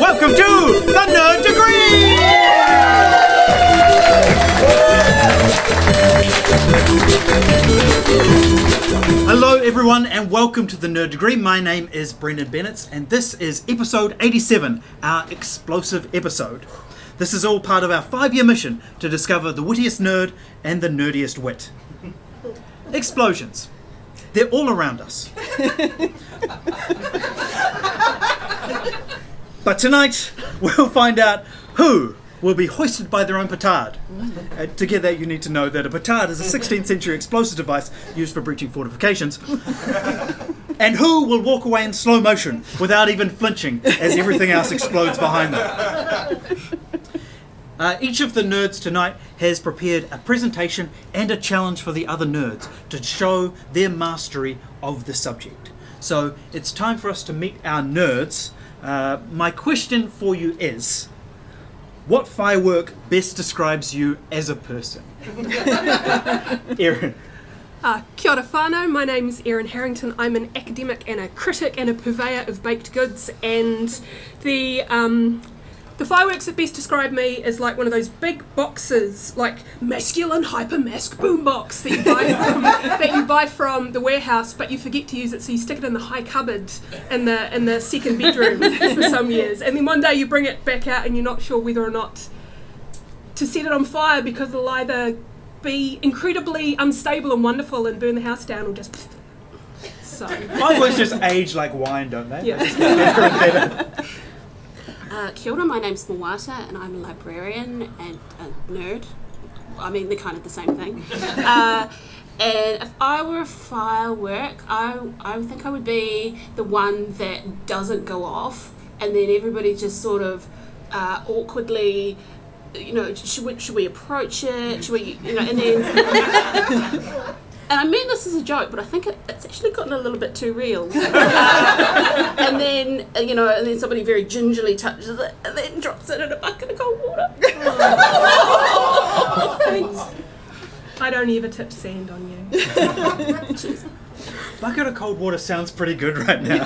Welcome to the Nerd Degree! Hello, everyone, and welcome to the Nerd Degree. My name is Brendon Bennetts, and this is episode 87, our explosive episode. This is all part of our five year mission to discover the wittiest nerd and the nerdiest wit. Explosions. They're all around us. But tonight, we'll find out who will be hoisted by their own petard. Uh, to get that, you need to know that a petard is a 16th century explosive device used for breaching fortifications. and who will walk away in slow motion without even flinching as everything else explodes behind them. Uh, each of the nerds tonight has prepared a presentation and a challenge for the other nerds to show their mastery of the subject. So it's time for us to meet our nerds. Uh, my question for you is what firework best describes you as a person? Erin. Uh, kia ora whānau, my name is Erin Harrington. I'm an academic and a critic and a purveyor of baked goods. And the um, the fireworks that best describe me is like one of those big boxes, like masculine hypermask boombox that you buy from that you buy from the warehouse, but you forget to use it, so you stick it in the high cupboard in the in the second bedroom for some years, and then one day you bring it back out and you're not sure whether or not to set it on fire because it'll either be incredibly unstable and wonderful and burn the house down or just so. Fireworks just age like wine, don't they? yeah Uh, kia ora, my name's Moata and I'm a librarian and a nerd. I mean, they're kind of the same thing. uh, and if I were a firework, I, I think I would be the one that doesn't go off and then everybody just sort of uh, awkwardly, you know, should we, should we approach it? Should we, you know, and then. And I mean this as a joke, but I think it, it's actually gotten a little bit too real. And then, uh, you know, and then somebody very gingerly touches it and then drops it in a bucket of cold water. I don't ever tip sand on you Bucket of cold water sounds pretty good right now.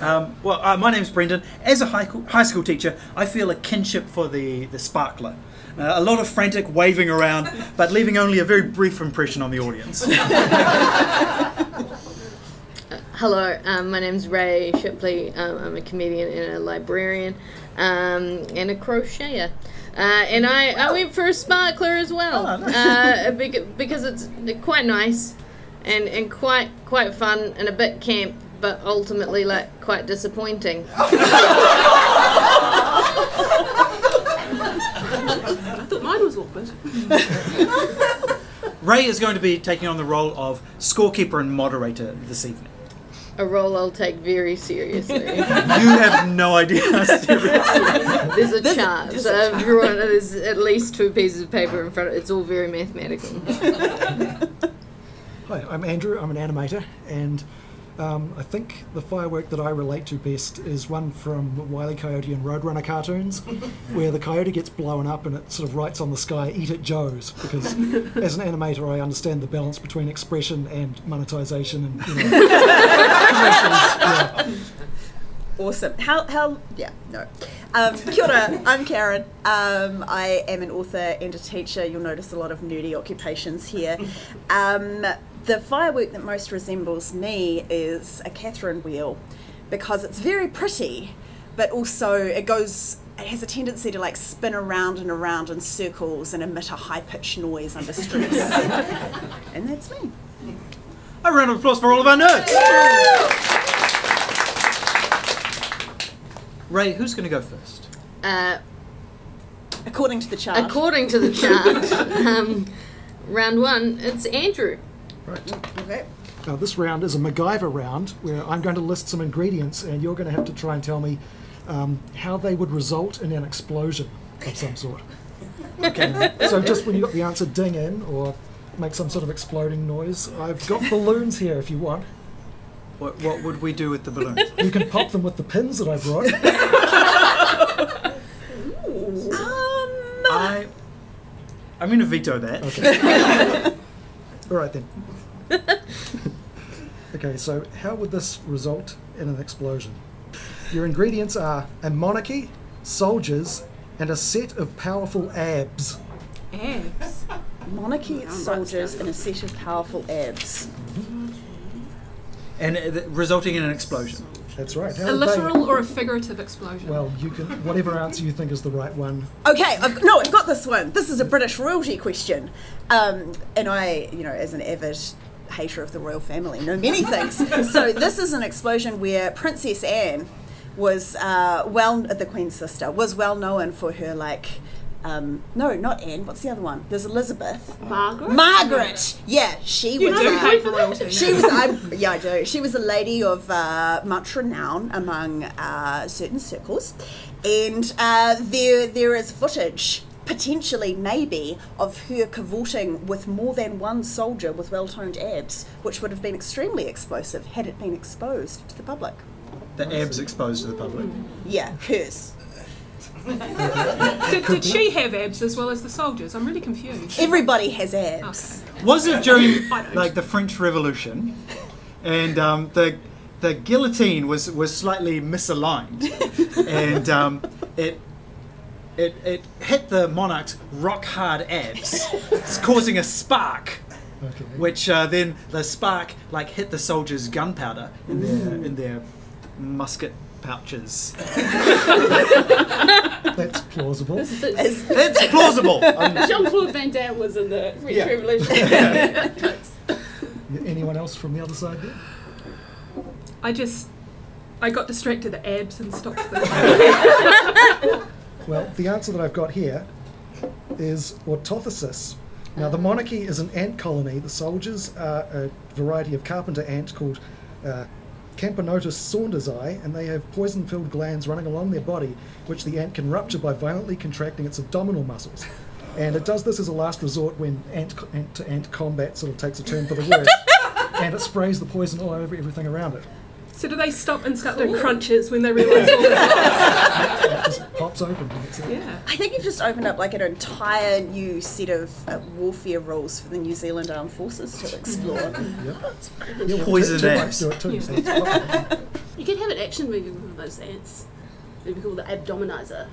um, well, uh, my name's Brendon. As a high, high school teacher, I feel a kinship for the, the sparkler. Uh, a lot of frantic waving around, but leaving only a very brief impression on the audience. Hello, um, my name's Ray Shipley. Um, I'm a comedian and a librarian um, and a crocheter. Uh, and I, I went for a sparkler as well Oh, nice. uh, because it's quite nice and, and quite quite fun and a bit camp, but ultimately like quite disappointing. I thought mine was awkward. Ray is going to be taking on the role of scorekeeper and moderator this evening. A role I'll take very seriously. You have no idea how serious. There's a chart. So uh, everyone, there's at least two pieces of paper in front of It's all very mathematical. Hi, I'm Andrew. I'm an animator, and um, I think the firework that I relate to best is one from Wile E. Coyote and Roadrunner cartoons, where the coyote gets blown up and it sort of writes on the sky, "Eat it, Joes." Because as an animator, I understand the balance between expression and monetization, and you know. Yeah. Awesome. How, how, yeah, no. Um, kia ora, I'm Karen. Um, I am an author and a teacher. You'll notice a lot of nerdy occupations here. Um, the firework that most resembles me is a Catherine wheel because it's very pretty, but also it goes, it has a tendency to like spin around and around in circles and emit a high pitched noise under stress. and that's me. A round of applause for all of our nerds. Ray, who's going to go first? Uh, According to the chart. according to the chart, um, round one, it's Andrew. Right. okay. Now, this round is a MacGyver round where I'm going to list some ingredients, and you're going to have to try and tell me um, how they would result in an explosion of some sort. Okay. So, just when you got the answer, ding in or make some sort of exploding noise. I've got balloons here if you want. what, what would we do with the balloons? You can pop them with the pins that I brought. Um, I, I'm going to veto that. All right then. Okay, so how would this result in an explosion? Your ingredients are a monarchy, soldiers, and a set of powerful abs. Abs. Monarchy, soldiers, and a set of powerful abs. And uh, th- resulting in an explosion. That's right. How A literal or a figurative explosion? Well, you can whatever answer you think is the right one. Okay, I've, no, I've got this one. This is a British royalty question. Um, and I, you know, as an avid hater of the royal family, know many things. so this is an explosion where Princess Anne was uh, well, the Queen's sister, was well known for her, like, um, no, not Anne, what's the other one? There's Elizabeth. Margaret? Margaret! Yeah, she you was. do uh, royalty. She was, I, yeah, I do. She was a lady of uh, much renown among uh, certain circles, and uh, there there is footage, potentially maybe, of her cavorting with more than one soldier with well-toned abs, which would have been extremely explosive had it been exposed to the public. The abs exposed to the public. Yeah, hers. Did, did she have abs as well as the soldiers? I'm really confused. Everybody has abs. Was it during like the French Revolution, and um, the the guillotine was was slightly misaligned, and um, it. It, it hit the monarch's rock hard abs, it's causing a spark, Okay. which uh, then the spark like hit the soldiers' gunpowder in their in their musket pouches. That's plausible. As- It's plausible. Um, Jean Claude Van Damme was in the French Yeah. Revolution. Anyone else from the other side there? I just. I got distracted at abs and stopped thinking. Well, the answer that I've got here is autothysis. Now, the monarchy is an ant colony. The soldiers are a variety of carpenter ant called uh, Camponotus saundersi, and they have poison filled glands running along their body, which the ant can rupture by violently contracting its abdominal muscles. And it does this as a last resort when ant to ant combat sort of takes a turn for the worse. and it sprays the poison all over everything around it. So do they stop and start doing crunches when they realise all this? It just pops open. And it's, Yeah. I think you've just opened up like an entire new set of uh, warfare rules for the New Zealand Armed Forces to explore. Yep. Yeah, Poison termites ants. do it too. So you could have an action movie with one those ants. It'd be called the Abdominizer.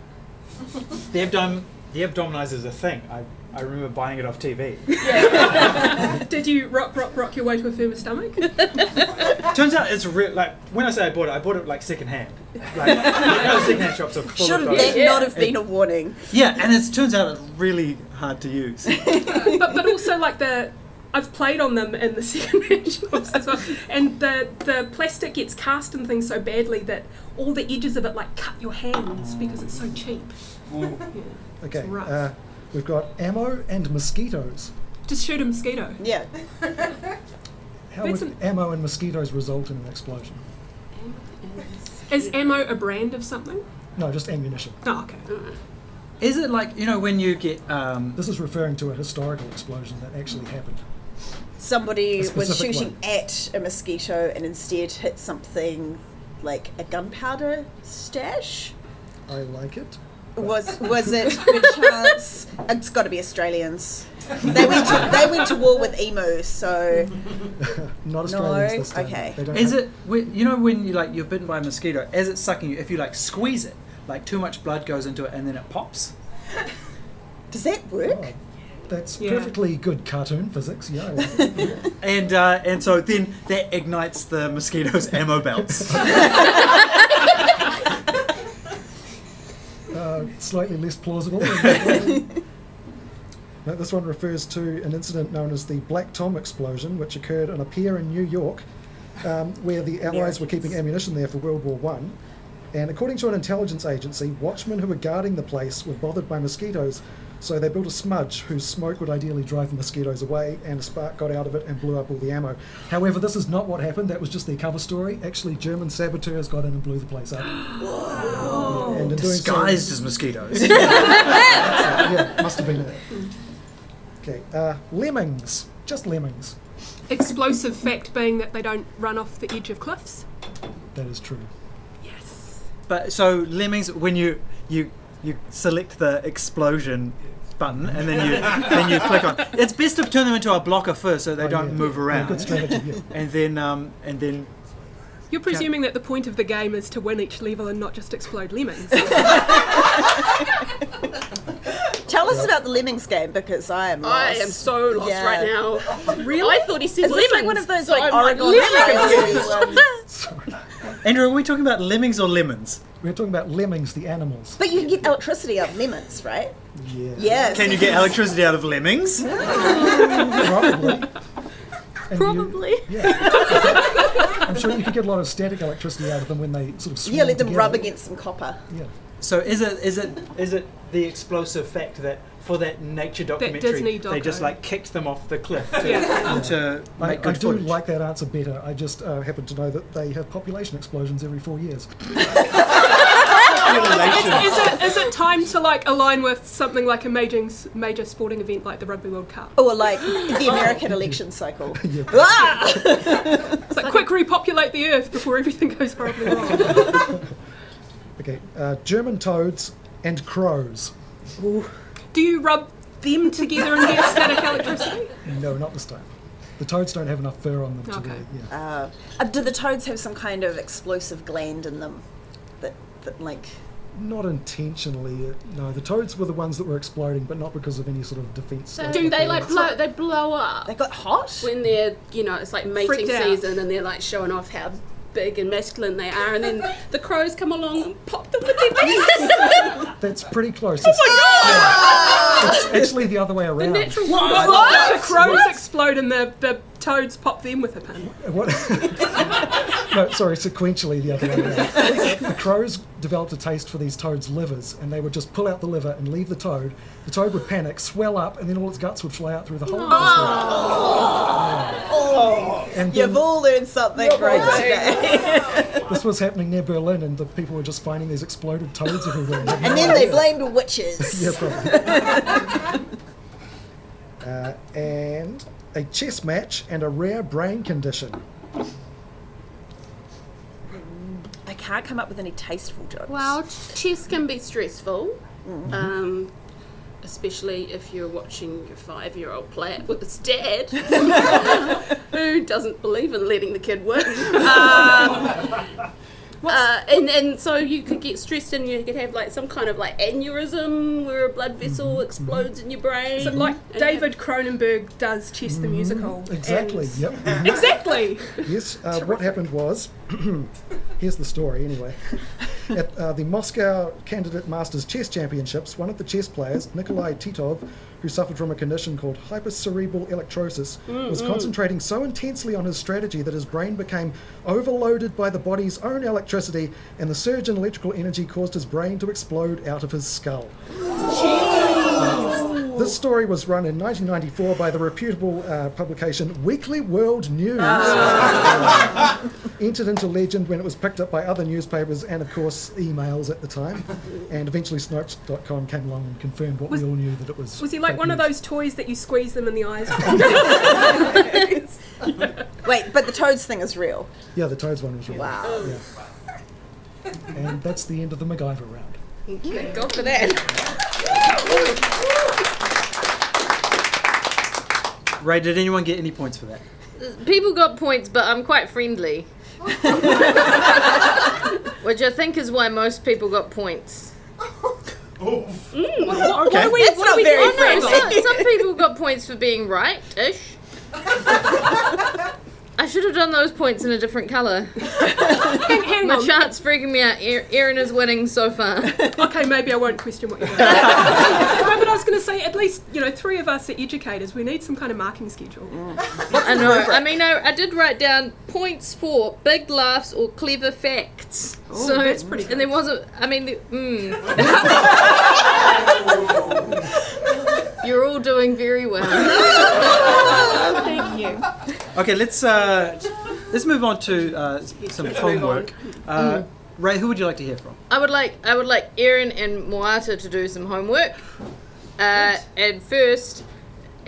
The abdom the abdominizer is a thing. I, I remember buying it off TV. Did you rock, rock, rock your way to a firmer stomach? Turns out it's real. Like when I say I bought it, I bought it like second hand. Like you know, second hand shops are full Should of have those. that not have been a warning? Yeah, and it turns out it's really hard to use. but but also like the I've played on them in the second hand shops as well, and the the plastic gets cast and things so badly that all the edges of it like cut your hands because it's so cheap. Yeah. Okay. rough. Uh, We've got ammo and mosquitoes. Just shoot a mosquito. Yeah. How That's would ammo and mosquitoes result in an explosion? Is ammo a brand of something? No, just ammunition. Oh, okay. Is it like you know when you get um, This is referring to a historical explosion that actually happened. Somebody A was specific shooting one. at a mosquito and instead hit something like a gunpowder stash. I like it. Was was it perchance? It's got to be Australians. They went to they went to war with emus, so Not Australians No? this time. Okay. Is it when- you know when you like you're bitten by a mosquito as it's sucking you if you like squeeze it like too much blood goes into it and then it pops. does that work? Oh, that's Yeah. perfectly good cartoon physics. Yeah. I. And uh, and so then that ignites the mosquito's ammo belts. uh, slightly less plausible. Now, this one refers to an incident known as the Black Tom explosion, which occurred on a pier in New York, um, where the Allies were keeping ammunition there for World War One. And according to an intelligence agency, watchmen who were guarding the place were bothered by mosquitoes, so they built a smudge whose smoke would ideally drive the mosquitoes away, and a spark got out of it and blew up all the ammo. However, this is not what happened. That was just their cover story. Actually, German saboteurs got in and blew the place up. And in doing so- Disguised as mosquitoes. yeah, must have been it. Okay, uh, lemmings. Just lemmings. Explosive fact being that they don't run off the edge of cliffs. That is true. Yes. But so lemmings, when you you you select the explosion button, and then you then you click on. It's best to turn them into a blocker first, so they Oh, don't yeah. move Yeah, around. good strategy. Yeah. And then um, and then You're presuming that the point of the game is to win each level and not just explode lemons. Tell us about the Lemmings game because I am lost. I am so lost Yeah. right now. Really? I thought he said Is this like one of those so like I'm Oregon literally Trail ones? Andrew, are we talking about lemmings or lemons? We're talking about lemmings, the animals. But you can get electricity out of lemons, right? Yeah. Yes. Can you get electricity out of lemmings? Probably. And you- Probably. yeah. I'm sure you could get a lot of static electricity out of them when they sort of swarm Yeah, let them together. rub against some copper. Yeah. So is it is it is it the explosive fact that for that nature documentary Disney they just like kicked them off the cliff to, Yeah. to I, make I good do footage? like that answer better. I just uh, happen to know that they have population explosions every four years. Population. is, it, is it time to like align with something like a major major sporting event like the Rugby World Cup? Or like the American election cycle. Yeah. Ah! It's like quick repopulate the earth before everything goes horribly wrong. Okay. Uh, German toads and crows. Do you rub them together and get static electricity? No, not this time. The toads don't have enough fur on them to Okay. really, yeah. Uh, uh, do the toads have some kind of explosive gland in them that, that like Not intentionally. uh, No, the toads were the ones that were exploding, but not because of any sort of defense. So do they like blow? They blow up they got hot? when they're you know it's like mating Freaked out. season and they're like showing off how big and masculine they are, and then the crows come along and pop them with their beaks. That's pretty close. Oh my god! It's actually the other way the around. natural The crows explode and the, the toads pop them with a pin. What? no, sorry, sequentially the other way around. The crows developed a taste for these toads' livers, and they would just pull out the liver and leave the toad. The toad would panic, swell up, and then all its guts would fly out through the hole. in the Oh, liver. And you've all learned something great today. this was happening near Berlin, and the people were just finding these exploded toads everywhere. And then they blamed witches. Yeah, probably. uh, and a chess match and a rare brain condition. Can't come up with any tasteful jokes. Well, chess can be stressful, um, especially if you're watching your five-year-old play it with his dad, who doesn't believe in letting the kid win. Um, uh, and, and so you could get stressed and you could have like some kind of like aneurysm where a blood vessel explodes in your brain. Is it like And David Cronenberg does Chess the Musical? Exactly, yep. Exactly! Yes, uh, what happened was, here's the story anyway. At uh, the Moscow Candidate Masters Chess Championships, one of the chess players, Nikolai Titov, who suffered from a condition called hypercerebral electrosis, was concentrating so intensely on his strategy that his brain became overloaded by the body's own electricity, and the surge in electrical energy caused his brain to explode out of his skull. This story was run in 1994 by the reputable uh, publication Weekly World News. Entered into legend when it was picked up by other newspapers and, of course, emails at the time. And eventually Snopes.com came along and confirmed what Was- we all knew that it was. Was he like fake one of those toys that you squeeze them in the eyes? Wait, but the toads thing is real. Yeah, the Toads one was real. Wow. Yeah. And that's the end of the MacGyver round. Thank God for that. Ray, did anyone get any points for that? People got points, but I'm quite friendly. Which I think is why most people got points. Mm. What are we, That's what are not we very doing? friendly. Some, some people got points for being right-ish. I should have done those points in a different colour. Hang, hang My on. chart's freaking me out. Erin is winning so far. Okay, maybe I won't question what you're doing. no, but I was going to say, at least, you know, three of us are educators. We need some kind of marking schedule. I know. I mean, I, I did write down points for big laughs or clever facts. so that's pretty And there wasn't. I mean, the, mm. You're all doing very well. Thank you. Okay, let's uh, let's move on to uh, some homework. Uh, Ray, who would you like to hear from? I would like. I would like Erin and Moata to do some homework. Uh, and first,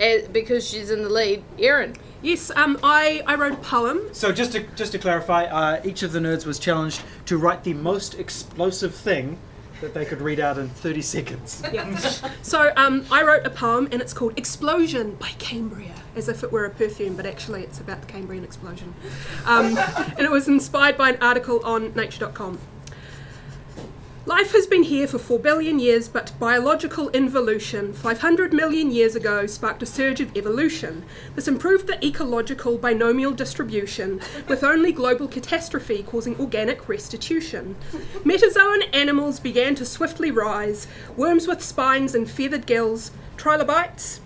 uh, because she's in the lead, Erin. Yes, um, I, I wrote a poem. So just to just to clarify, uh, each of the nerds was challenged to write the most explosive thing that they could read out in 30 seconds. Yeah. So um, I wrote a poem and it's called Explosion by Cambria, as if it were a perfume, but actually it's about the Cambrian explosion. Um, and it was inspired by an article on nature.com. Life has been here for 4 billion years, but biological involution 500 million years ago sparked a surge of evolution. This improved the ecological binomial distribution, with only global catastrophe causing organic restitution. Metazoan animals began to swiftly rise, worms with spines and feathered gills, trilobites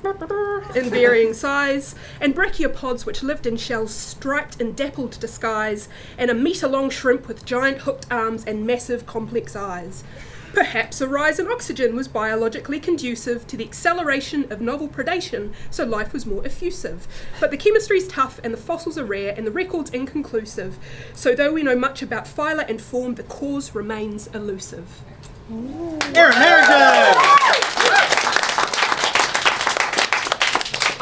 in varying size, and brachiopods which lived in shells striped in dappled disguise, and a metre long shrimp with giant hooked arms and massive complex eyes. Perhaps a rise in oxygen was biologically conducive to the acceleration of novel predation, so life was more effusive. But the chemistry's tough and the fossils are rare and the record's inconclusive. So though we know much about phyla and form, the cause remains elusive. Erin Harrington!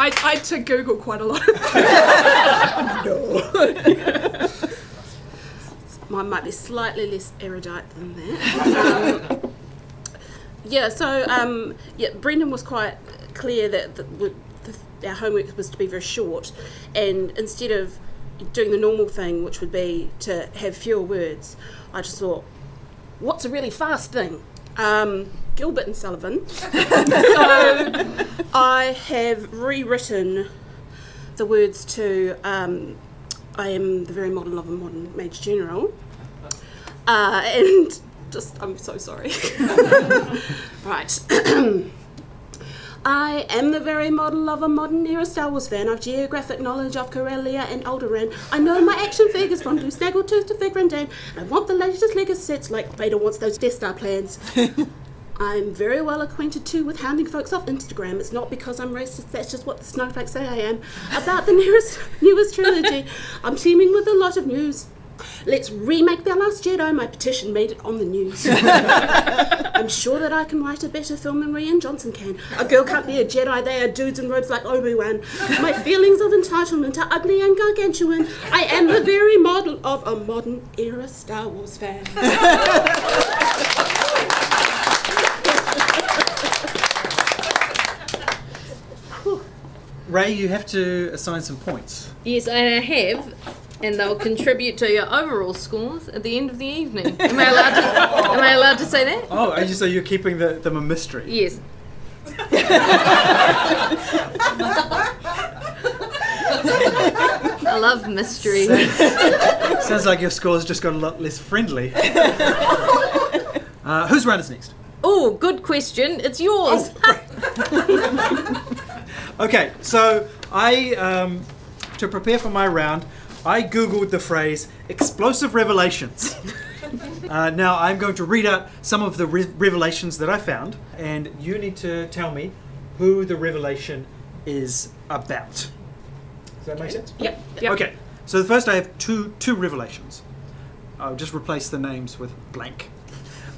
I, I had to Google quite a lot. no. Mine might be slightly less erudite than that. Um, yeah, so um, yeah, Brendon was quite clear that the, the, the, our homework was to be very short, and instead of doing the normal thing, which would be to have fewer words, I just thought, what's a really fast thing? Um, Gilbert and Sullivan. so I have rewritten the words to um, I am the very model of a modern Major General. Uh, and just, I'm so sorry. right. I am the very model of a modern era Star Wars fan. I've geographic knowledge of Corellia and Alderaan. I know my action figures from Blue Snaggletooth to Figrin D'an. I want the latest Lego sets like Vader wants those Death Star plans. I'm very well acquainted too with hounding folks off Instagram. It's not because I'm racist, that's just what the snowflakes say I am. About the newest, newest trilogy, I'm teaming with a lot of news. Let's remake The Last Jedi. My petition made it on the news. I'm sure that I can write a better film than Rian Johnson can. A girl can't be a Jedi, they are dudes in robes like Obi-Wan. My feelings of entitlement are ugly and gargantuan. I am the very model of a modern era Star Wars fan. Ray, you have to assign some points. Yes, and I have, and they'll contribute to your overall scores at the end of the evening. Am I allowed to? am I allowed to say that? Oh, are you, so you're keeping the, them a mystery? Yes. I love mystery. Sounds like your score's just got a lot less friendly. Uh, whose round is next? Oh, good question. It's yours. Okay, so I, um, to prepare for my round, I googled the phrase explosive revelations. uh, now I'm going to read out some of the re- revelations that I found, and you need to tell me who the revelation is about. Does that make sense? Yep. yep. Okay, so the first I have two two revelations. I'll just replace the names with blank.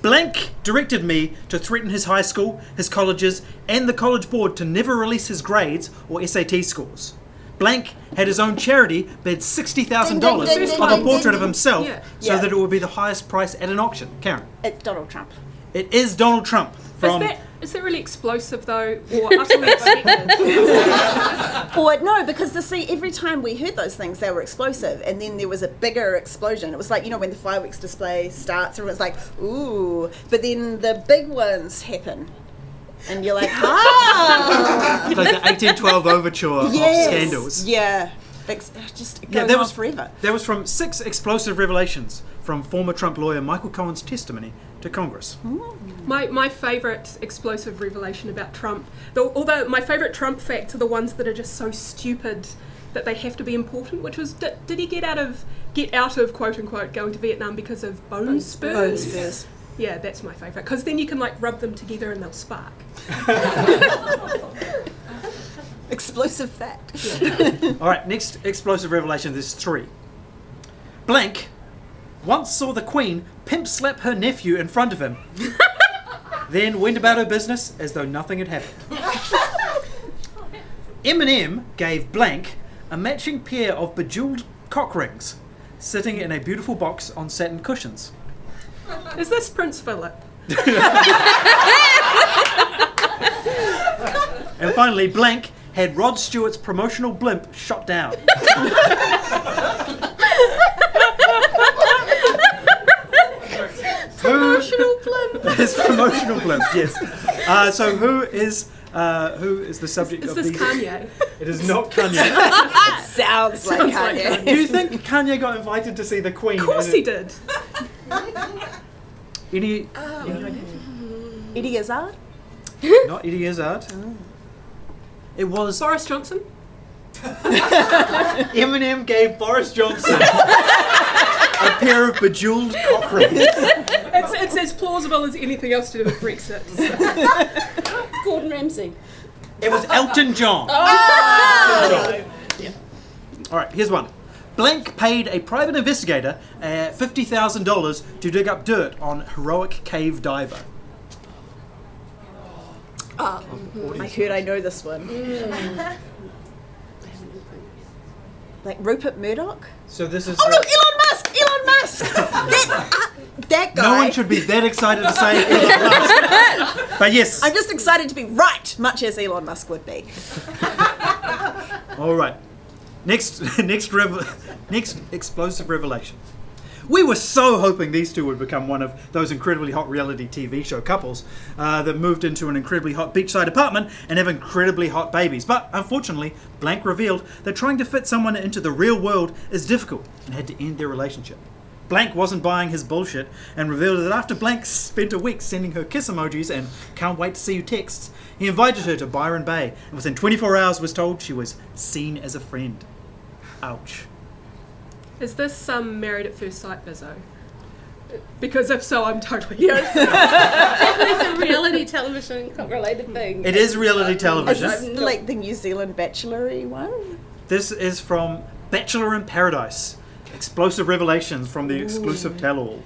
Blank directed me to threaten his high school, his colleges, and the college board to never release his grades or SAT scores. Blank had his own charity bid sixty thousand dollars on a portrait of himself Yeah. so Yeah. that it would be the highest price at an auction. Karen, It's Donald Trump. it is Donald Trump from. is that is that really explosive though, or utterly expected? Or no, because the see, every time we heard those things, they were explosive, and then there was a bigger explosion. It was like you know when the fireworks display starts, everyone's like, "Ooh!" But then the big ones happen, and you're like, "Ah!" like the 1812 overture of scandals. Yeah, Ex- just it Yeah, that was forever. That was from six explosive revelations from former Trump lawyer Michael Cohen's testimony to Congress. My, my favourite explosive revelation about Trump, though, although my favourite Trump facts are the ones that are just so stupid that they have to be important, which was did, did he get out of get out of quote unquote going to Vietnam because of bone spurs? Bone spurs. Yeah, that's my favourite because then you can like rub them together and they'll spark. Explosive fact. All right, next explosive revelation. There's three. Blank once saw the Queen pimp slap her nephew in front of him, then went about her business as though nothing had happened. Eminem gave Blank a matching pair of bejeweled cock rings, sitting in a beautiful box on satin cushions. Is this Prince Philip? and finally, blank had Rod Stewart's promotional blimp shot down. Promotional blimp. His promotional blimp, yes. Uh, so who is uh, who is the subject Is of this these? Kanye? It is not Kanye. Sounds like Sounds like Kanye. Do you think Kanye got invited to see the Queen? Of course he did. Any, any idea? Eddie Izzard? Not Eddie Izzard. Oh. It was Boris Johnson? Eminem gave Boris Johnson a pair of bejeweled cock rings. It's, it's as plausible as anything else to do with Brexit. so. Gordon Ramsay. It was Elton John. Oh! All right, here's one. Blank paid a private investigator uh, $50,000 to dig up dirt on heroic cave diver. I heard I know this one. like Rupert Murdoch? So this is. Oh, look, Elon Musk! Elon Musk! that, uh, that guy. no one should be that excited to say Elon Musk. But yes. I'm just excited to be right, much as Elon Musk would be. All right. Next, next, next explosive revelation. We were so hoping these two would become one of those incredibly hot reality TV show couples uh, that moved into an incredibly hot beachside apartment and have incredibly hot babies. But unfortunately, Blank revealed that trying to fit someone into the real world is difficult and had to end their relationship. Blank wasn't buying his bullshit and revealed that after Blank spent a week sending her kiss emojis and can't wait to see you texts, he invited her to Byron Bay and within 24 hours was told she was seen as a friend. Ouch. Is this um, Married at First Sight, Bizzo? Because if so, I'm totally yes. It's a reality television related thing. It is reality Is television. this like the New Zealand Bachelory one? This is from Bachelor in Paradise. Explosive revelations from the exclusive tell-all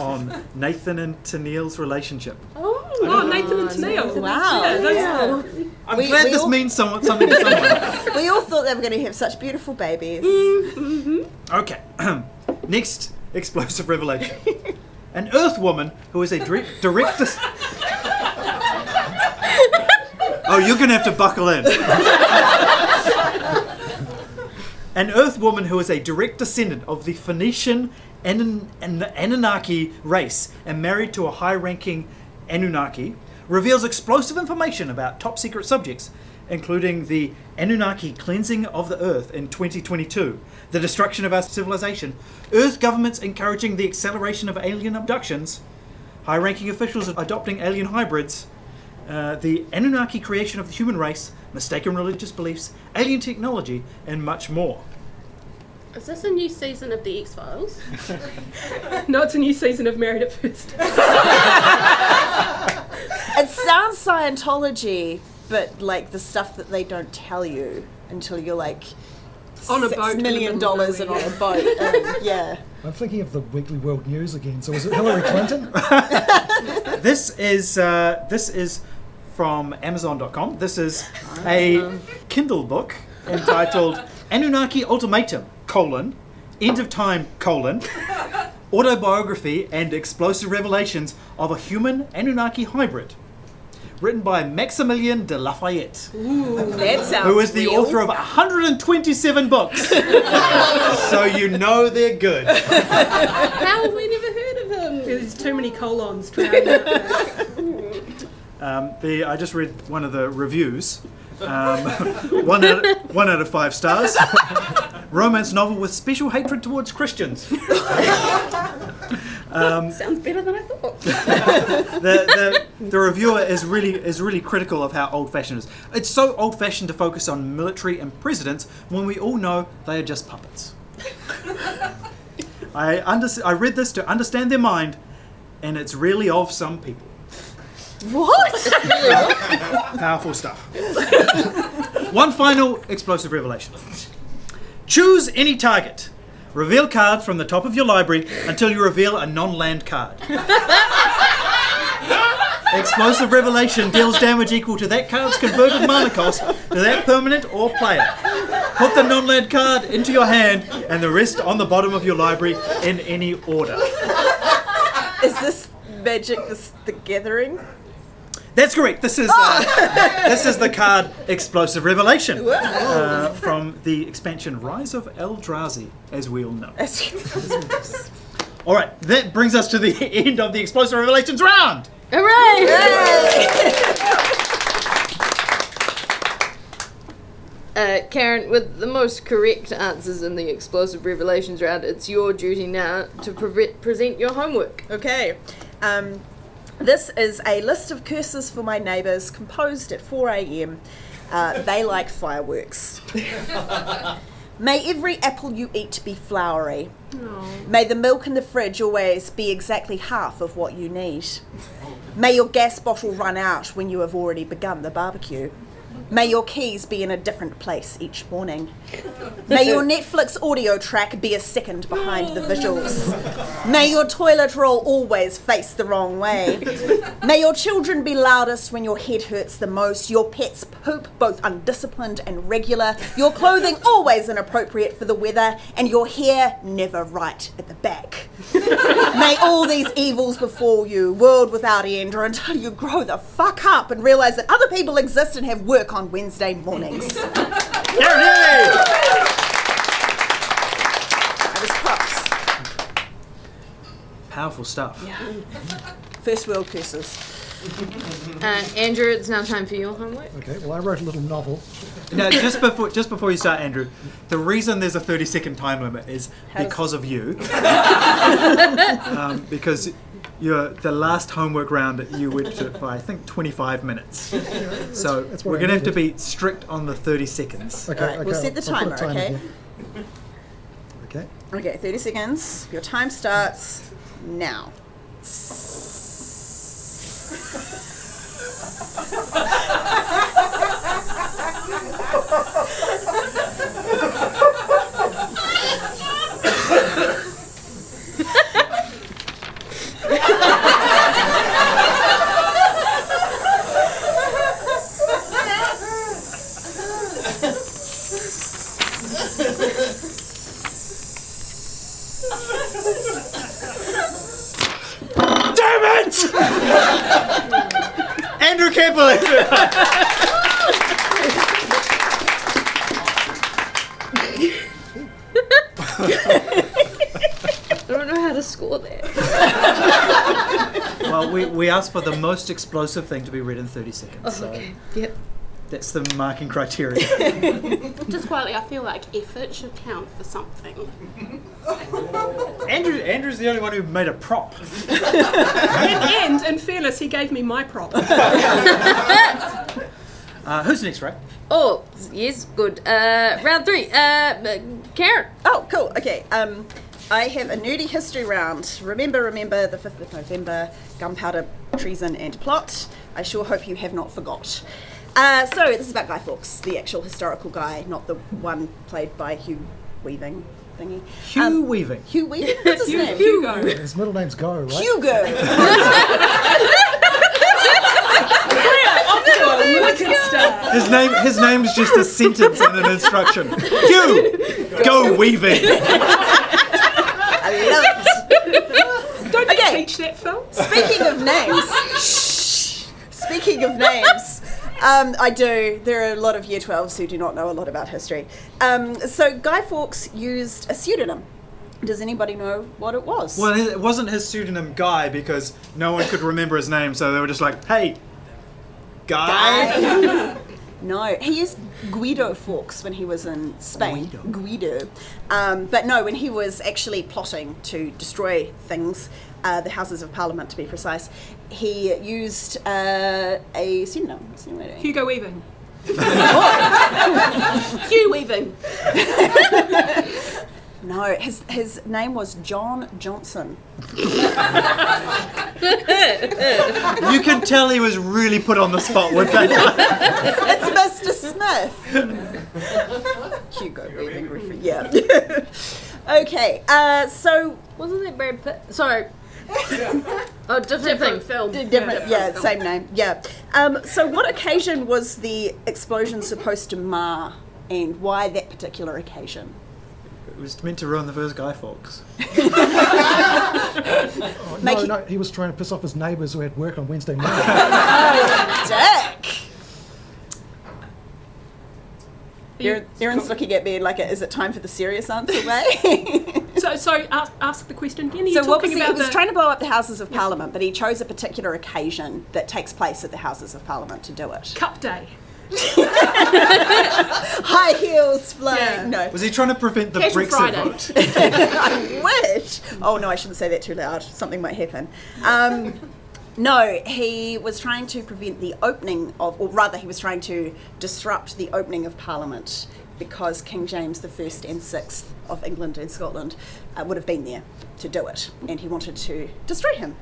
on Nathan and Tennille's relationship. Oh, Oh, Nathan and Tennille. Wow. Yeah, those- Yeah. I'm We- glad we this all- means someone, something to someone. We all thought they were going to have such beautiful babies. Mm-hmm. Okay. Next explosive revelation. An Earth woman who is a direct, direct dis- Oh, you're going to have to buckle in. An Earth woman who is a direct descendant of the Phoenician An- Anunnaki race and married to a high ranking Anunnaki reveals explosive information about top secret subjects, including the Anunnaki cleansing of the Earth in 2022, the destruction of our civilization, Earth governments encouraging the acceleration of alien abductions, high ranking officials adopting alien hybrids, uh, the Anunnaki creation of the human race, mistaken religious beliefs, alien technology, and much more. is this a new season of the X Files? No, it's a new season of Married at First. It sounds Scientology, but like the stuff that they don't tell you until you're like On a six boat million dollars and on a boat. and, yeah. I'm thinking of the Weekly World News again. So is it Hillary Clinton? This is uh, this is from Amazon.com. This is a Kindle book entitled Anunnaki Ultimatum: colon End of Time: colon Autobiography and Explosive Revelations of a Human Anunnaki Hybrid. Written by Maximilian de Lafayette, That sounds who is the real. author of 127 books. so you know they're good. How have we never heard of him? There's too many colons drowning out there. Um, the I just read one of the reviews. Um, one out, one out of five stars. Romance novel with special hatred towards Christians. Sounds better than I thought. The, the, the reviewer is really is really critical of how old-fashioned it is. It's so old-fashioned to focus on military and presidents when we all know they are just puppets. I under, I read this to understand their mind, and it's really of some people. What? Powerful stuff. One final explosive revelation. Choose any target. Reveal cards from the top of your library until you reveal a non land card. Explosive revelation deals damage equal to that card's converted mana cost to that permanent or player. Put the non land card into your hand and the rest on the bottom of your library in any order. is this Magic the, the Gathering. That's correct. This is uh, this is the card Explosive Revelation uh, from the expansion Rise of Eldrazi, as we all know. All right, that brings us to the end of the Explosive Revelations round. Hooray! Uh, Karen, with the most correct answers in the explosive revelations round, it's your duty now to pre- present your homework. Okay. Um, this is a list of curses for my neighbours composed at 4 a.m. Uh, they like fireworks. May every apple you eat be flowery. May the milk in the fridge always be exactly half of what you need. May your gas bottle run out when you have already begun the barbecue. May your keys be in a different place each morning. May your Netflix audio track be a second behind the visuals. May your toilet roll always face the wrong way. May your children be loudest when your head hurts the most. Your pets poop both undisciplined and regular. Your clothing always inappropriate for the weather. And your hair never right at the back. May all these evils befall you, world without end, or until you grow the fuck up and realize that other people exist and have work on Wednesday mornings. Karen, yay! That was props. Powerful stuff. Yeah. First world curses. Uh, Andrew, it's now time for your homework. Okay, well, I wrote a little novel. Now, just before just before you start, Andrew, the reason there's a 30 second time limit is How because of you. um, because you're the last homework round that you went to by I think 25 minutes. So that's we're going to have to be strict on the 30 seconds. Okay, Alright, okay. we'll set the I'll put a timer, okay? here. Okay. Okay, 30 seconds. Your time starts now. Damn it! Andrew can't believe it. I don't know how to score that. Well, we, we asked for the most explosive thing to be read in 30 seconds. so Okay. Yep. that's the marking criteria. Just quietly, I feel like effort should count for something. Andrew Andrew's the only one who made a prop. and, and in fairness, he gave me my prop. Uh, who's next, right? Oh, yes, good. Uh, round three. Uh, Karen. Oh, cool. Okay. Um, I have a nerdy history round. Remember, remember the 5th of November, gunpowder, treason, and plot. I sure hope you have not forgot. Uh, so, this is about Guy Fawkes, the actual historical guy, not the one played by Hugh Weaving thingy. Hugh Um, Weaving. Hugh Weaving? What's his name? Hugo. His middle name's Go, right? Hugo! Wicked star. His name his name's just a sentence in an instruction. Hugh, go weaving. I love it. Don't you Okay. teach that, Phil? Speaking of names, shh. Speaking of names, um, I do. There are a lot of Year 12s who do not know a lot about history. Um, so Guy Fawkes used a pseudonym. Does anybody know what it was? Well, it wasn't his pseudonym Guy because no one could remember his name, so they were just like, "Hey, Guy." No, he used Guido Fawkes when he was in Spain. Guido. Um, but no, when he was actually plotting to destroy things, uh, the Houses of Parliament to be precise, he used uh, a pseudonym. What's the name? Hugo Weaving. Hugh Weaving. No, his, his name was John Johnson. You can tell he was really put on the spot with that. It's Mr. Smith. Hugo Weaving reference. Yeah. okay. Uh, so Wasn't it Brad Pitt? Sorry. oh, different, Different film. d- different. Yeah, same name. Yeah. Um, so what occasion was the explosion supposed to mar, and why that particular occasion? It was meant to ruin the first Guy Fawkes. Oh, no, it- no, he was trying to piss off his neighbours who had work on Wednesday morning. Oh, dick. You- Erin- Erin's looking at me like, is it time for the serious answer, mate?" So, so ask, ask the question again. Are you so what talking was he, he about was the, trying to blow up the Houses of Parliament, but he chose a particular occasion that takes place at the Houses of Parliament to do it. Cup Day? High heels flying. Yeah. No. Was he trying to prevent the Casual Brexit Friday. vote? I wish. Oh no, I shouldn't say that too loud. Something might happen. Um, no, he was trying to prevent the opening of, or rather, he was trying to disrupt the opening of Parliament because King James the First and Sixth of England and Scotland uh, would have been there to do it, and he wanted to destroy him.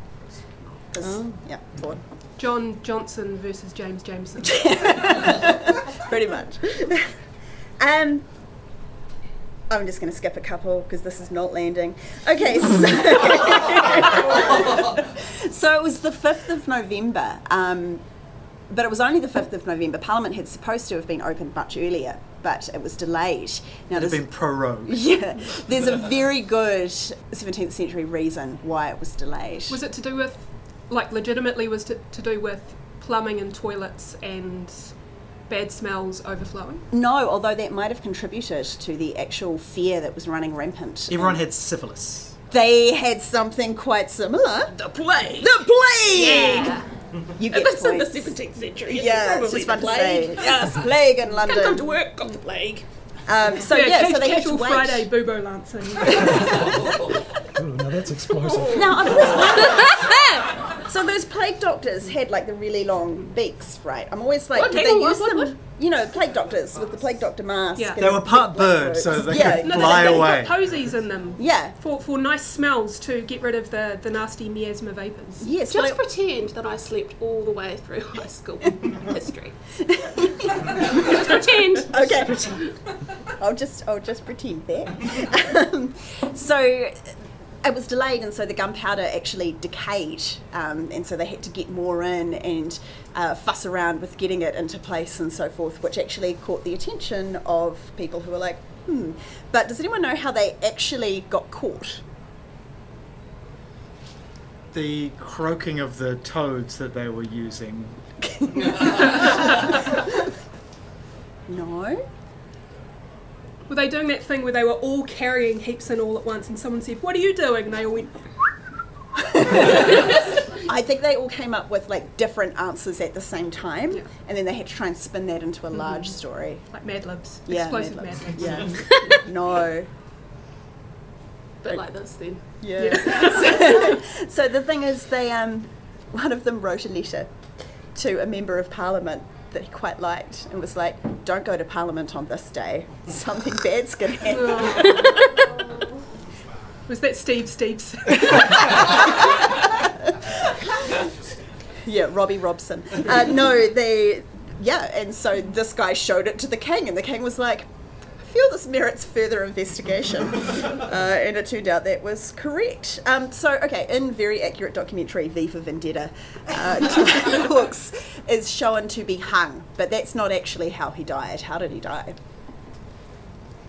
'Cause- Yeah, for John Johnson versus James Jameson. pretty much. um, I'm just going to skip a couple because this is not landing. Okay, so, so it was the 5th of November, um, but it was only the 5th of November. Parliament had supposed to have been opened much earlier, but it was delayed. Now, It'd have there's- been prorogued. yeah, there's a very good 17th century reason why it was delayed. was it to do with, like, legitimately was to, to do with plumbing and toilets and bad smells overflowing? No, although that might have contributed to the actual fear that was running rampant. Everyone Um, had syphilis. they had something quite similar. The plague. The plague! Yeah. You get That's in the points. 17th century. Yeah, it's just fun to say. Yes, plague in Can't come to work, got the plague. Um, so yeah, cas- so they had to casual wait. Friday bubo lancing. Ooh, now that's explosive. Now, I've always wondered- so those plague doctors had like the really long beaks, right? I'm always like, What, did they on, use what, them? what, You know, plague doctors with the plague doctor mask. Yeah. They were part bird, so they yeah. could No, fly they've away. got posies in them. Yeah. For, for nice smells to get rid of the, the nasty miasma vapours. Yes, Just but I- pretend that I slept all the way through high school history. Just pretend. Okay. I'll just I'll just pretend that. Um, so it was delayed, and so the gunpowder actually decayed, um, and so they had to get more in and uh, fuss around with getting it into place and so forth, which actually caught the attention of people who were like, hmm. But does anyone know how they actually got caught? The croaking of the toads that they were using. No. Were they doing that thing where they were all carrying heaps in all at once and someone said, What are you doing? And they all went, I think they all came up with like different answers at the same time, Yeah. and then they had to try and spin that into a large story. like Mad Libs. Yeah, Explosive Mad Mad Libs. Libs. Yeah. no. Bit like this then. Yeah. so, so the thing is, they um, one of them wrote a letter to a member of parliament that he quite liked and was like, "Don't go to parliament on this day. Something bad's gonna happen." Was that Steve Steves? yeah, Robbie Robson. Uh, no, they. Yeah, and so this guy showed it to the king, and the king was like. I feel this merits further investigation. uh, and it turned out that was correct. Um, so, okay, in very accurate documentary, V for Vendetta, uh, Fawkes is shown to be hung, but that's not actually how he died. How did he die?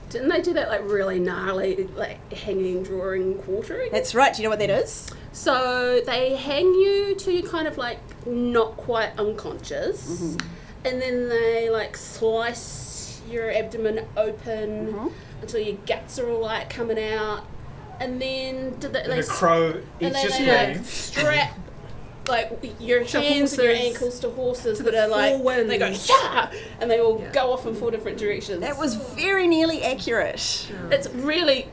Didn't they do that like really gnarly, like hanging, drawing, quartering? That's right. Do you know what that is? So they hang you till you're kind of like not quite unconscious, Mm-hmm. and then they like slice your abdomen open Mm-hmm. until your guts are all like coming out, and then did they, And they a crow and eats then they like spleen. strap like your To hands and your ankles to horses To that are like four they go winds. yeah, and they all Yeah. go off in four different directions. That was very nearly accurate. it's really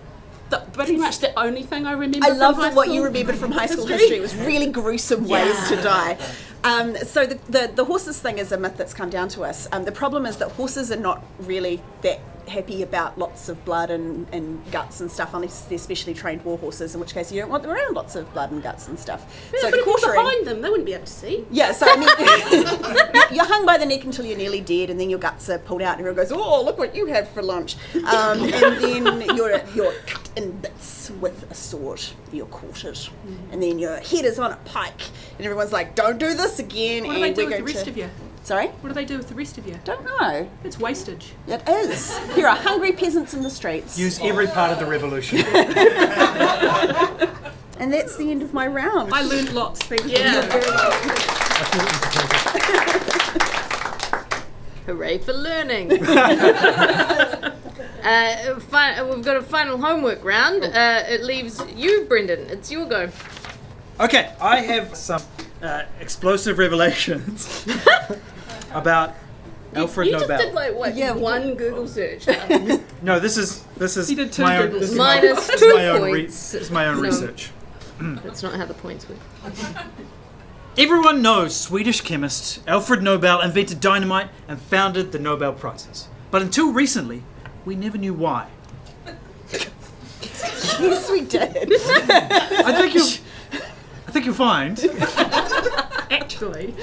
the, pretty much the only thing I remember. I from love that what school you remembered from high school history. history was really gruesome ways to die. Um, so the, the the horses thing is a myth that's come down to us. Um, the problem is that horses are not really that happy about lots of blood and, and guts and stuff unless they're specially trained war horses, in which case you don't want them around lots of blood and guts and stuff. Yeah, so but quartering- behind them, they wouldn't be able to see. Yeah, so I mean, you're hung by the neck until you're nearly dead, and then your guts are pulled out, and everyone goes, "Oh, look what you had for lunch," um, and then you're you're cut in bits with a sword. You're quartered, and then your head is on a pike, and everyone's like, "Don't do this again." What do and do we're with the rest to- of you? Sorry? What do they do with the rest of you? Don't know. It's wastage. It is. There are hungry peasants in the streets. Use every part of the revolution. And that's the end of my round. I learned lots. Thank you. Hooray for learning! uh, fi- we've got a final homework round. Uh, it leaves you, Brendon. It's your go. Okay, I have some uh, explosive revelations about Alfred Nobel. you just did like what? Yeah, we one Google search. no, this is this is He did two my own, Googles. this is Minus my, two is my own re- points. this is my own No. research. That's not how the points work. Everyone knows Swedish chemist Alfred Nobel invented dynamite and founded the Nobel Prizes. But until recently, we never knew why. yes, we did. I think you I think you'll find Actually,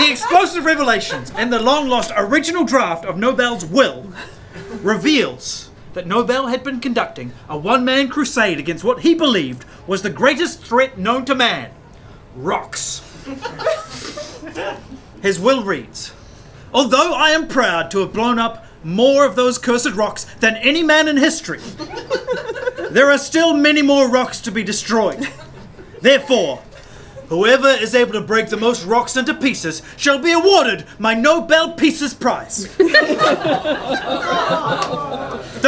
The explosive revelations and the long lost original draft of Nobel's will reveals that Nobel had been conducting a one man crusade against what he believed was the greatest threat known to man rocks. His will reads Although I am proud to have blown up more of those cursed rocks than any man in history, there are still many more rocks to be destroyed. Therefore, Whoever is able to break the most rocks into pieces shall be awarded my Nobel Pieces Prize. the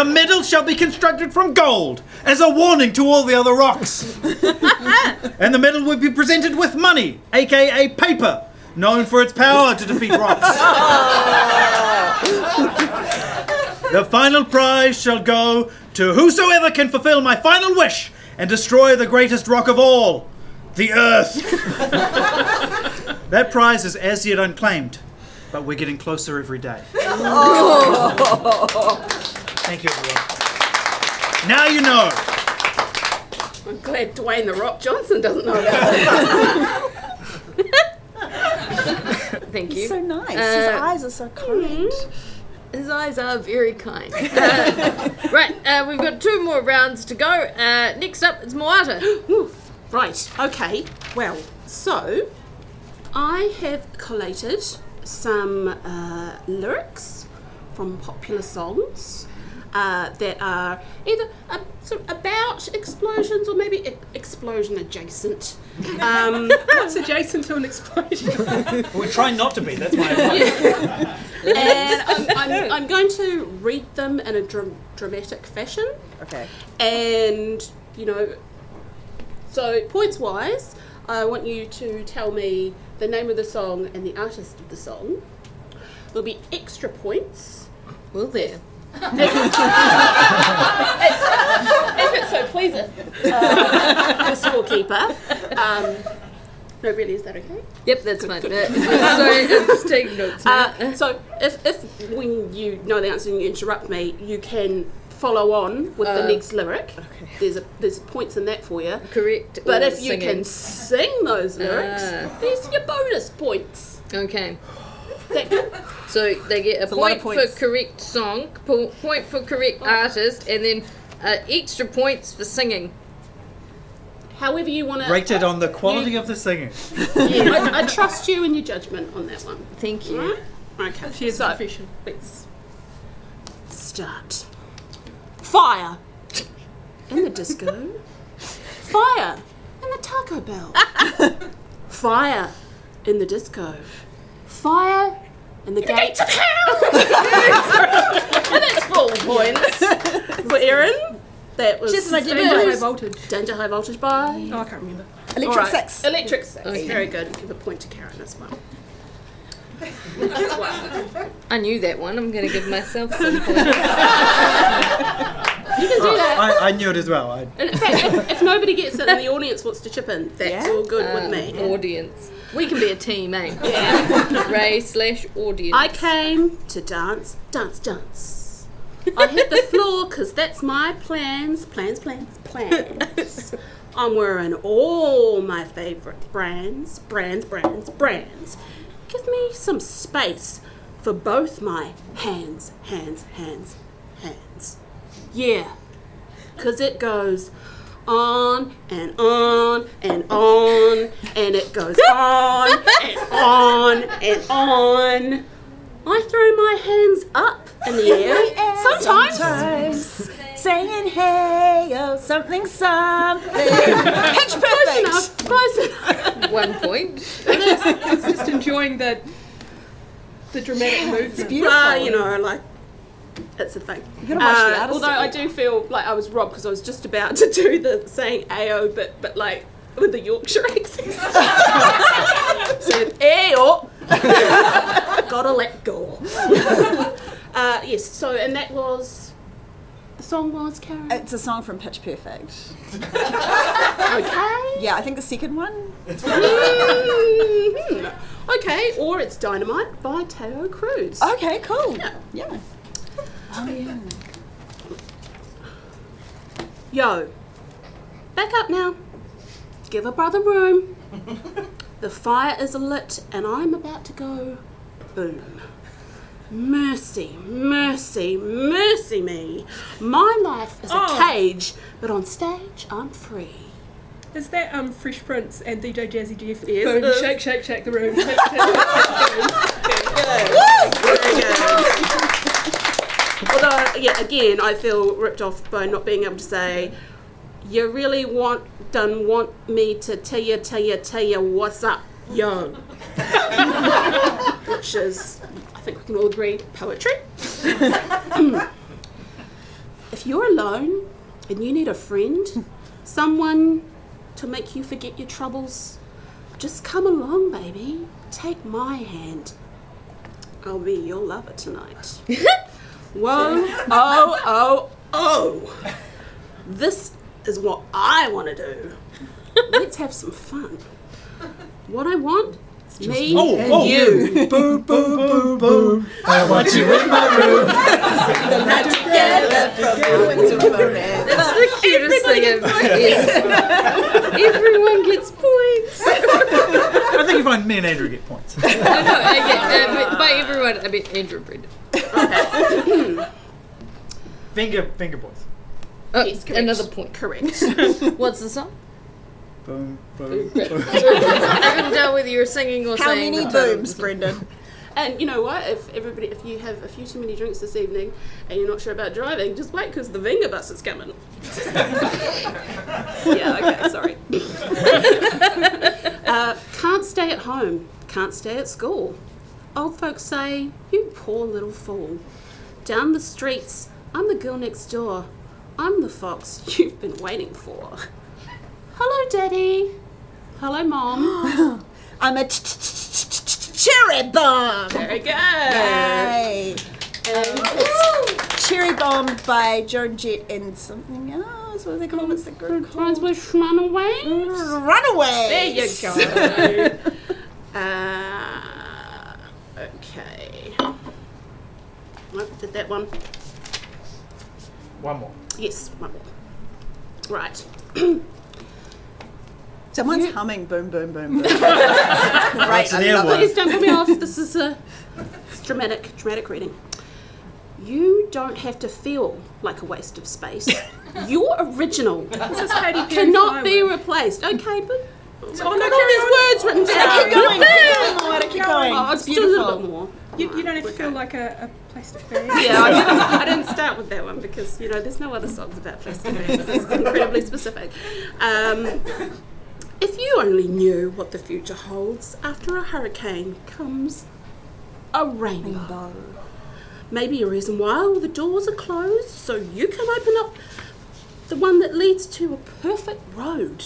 medal shall be constructed from gold as a warning to all the other rocks. and the medal will be presented with money, aka paper, known for its power to defeat rocks. the final prize shall go to whosoever can fulfill my final wish and destroy the greatest rock of all the Earth. that prize is as yet unclaimed, but we're getting closer every day. Oh. Thank you, everyone. Now you know. I'm glad Dwayne the Rock Johnson doesn't know about Thank you. He's so nice. His Uh, eyes are so kind. His eyes are very kind. Uh, right, uh, we've got two more rounds to go. Uh, next up is Moata. Right, okay. Well, so I have collated some uh, lyrics from popular songs uh, that are either uh, sort of about explosions or maybe e- explosion adjacent. Um, what's adjacent to an explosion? We try not to be, that's my and I'm, I'm, I'm going to read them in a dram- dramatic fashion. Okay. And, you know, so points wise, I want you to tell me the name of the song and the artist of the song. There'll be extra points. Will there? If it so pleaseth uh, the scorekeeper. Um, no, really, is that okay? Yep, that's fine. Uh, sorry, I'm just taking notes. Uh, so if, if when you know the answer and you interrupt me, you can follow on with the Uh, next lyric. There's a there's points in that for you. Correct. But or if you singing. can sing those lyrics, Ah. these are your bonus points. Okay. So they get a a lot of point for correct song, point for correct artist, and then uh, extra points for singing. however you want to. Rated on the quality of the singing. Yeah, I, I trust you and your judgment on that one. Thank you. Right? Okay. She is so, profession. Let's start. Fire in the disco. Fire in the Taco Bell. Fire in the disco. Fire in the gates of hell. and that's full points for Erin. That was Just an idea. Danger high voltage. Danger High Voltage by. Oh, I can't remember. Electric All right. Six. Electric Six. Okay. Very good. Give a point to Karen as well. I knew that one. I'm going to give myself some points. You can do that. I, I knew it as well. I, in fact, if, if nobody gets it and the audience wants to chip in, that's Yeah. all good Uh, with me. Audience. We can be a team, eh? Yeah. Ray slash audience. I came to dance, dance, dance. I hit the floor because that's my plans, plans, plans, plans. I'm wearing all my favourite brands, brands, brands, brands. Give me some space for both my hands, hands, hands, hands. Yeah, because it goes on and on and on and it goes on and on and on. I throw my hands up in the air. Sometimes. Sometimes saying hey, oh, something, something. Pitch perfect. Enough, close enough. One point. I was just enjoying the the dramatic movement. Beautiful. Uh, you know, like that's the thing. gotta watch Uh, artist although I do feel like I was robbed because I was just about to do the saying "ao," but but like with the Yorkshire accent. Said "ao." Gotta let go. uh, yes. So and that was the song was Karen. It's a song from Pitch Perfect. Okay. Yeah, I think the second one. Okay, or it's Dynamite by Taio Cruz. Okay, cool. Yeah. Oh yeah. Yo, back up now. Give a brother room. The fire is lit and I'm about to go boom. Mercy, mercy, mercy me. My life is a Oh. cage, but on stage I'm free. Is that um Fresh Prince and DJ Jazzy Jeff? Yes, Boom, it is. shake, shake, shake the room. Shake, shake, shake the Very. Although, yeah, again, I feel ripped off by not being able to say, you really want, done want me to tell you, tell you, tell you what's up, yo. Which is, I think we can all agree, poetry. if you're alone and you need a friend, someone to make you forget your troubles, just come along, baby. Take my hand. I'll be your lover tonight. Whoa, oh, oh, oh. This is what I want to do. Let's have some fun. What I want is me Oh, and oh. you. Boom, boom, boom, boom. I want you in my room. That's the cutest thing ever. Yes. Everyone gets points. I think you find me and Andrew get points. No, no, I get, uh, by everyone, I mean Andrew and Brendon. finger, finger boys. Oh, Yes, another point. Correct. What's the song? Boom, boom, boom. I couldn't tell whether you were singing or How saying many booms, Brendon? And you know what? If everybody, if you have a few too many drinks this evening and you're not sure about driving, just wait because the Venga bus is coming. yeah. Okay. Sorry. uh, can't stay at home. Can't stay at school. Old folks say, "You poor little fool." Down the streets, I'm the girl next door. I'm the fox you've been waiting for. Hello, Daddy. Hello, Mom. I'm a ch- ch- ch- ch- ch- cherry bomb. Very good. Yay. Cherry Bomb by Joan Jett and something else. What do they call it? What's the group Times called? with Runaway. Runaway. There you go. uh, okay. Nope, did that one. One more. Yes, one more. Right. Someone's humming boom, boom, boom, boom. It's great. an I love it. Please don't put me off. This is a dramatic, dramatic reading. You don't have to feel like a waste of space. You're original. This is Katy Perry Cannot be Firework. replaced. Okay, but Oh no, look at these words written down. Keep going, keep going, Moana, keep going. Oh, It's just do a little beautiful. bit more. You, you don't have to feel like a, a plastic bag. Yeah, I didn't, I didn't start with that one because you know there's no other songs about plastic bags. It's incredibly specific. Um, if you only knew what the future holds after a hurricane comes a rainbow. Maybe a reason why all the doors are closed so you can open up the one that leads to a perfect road.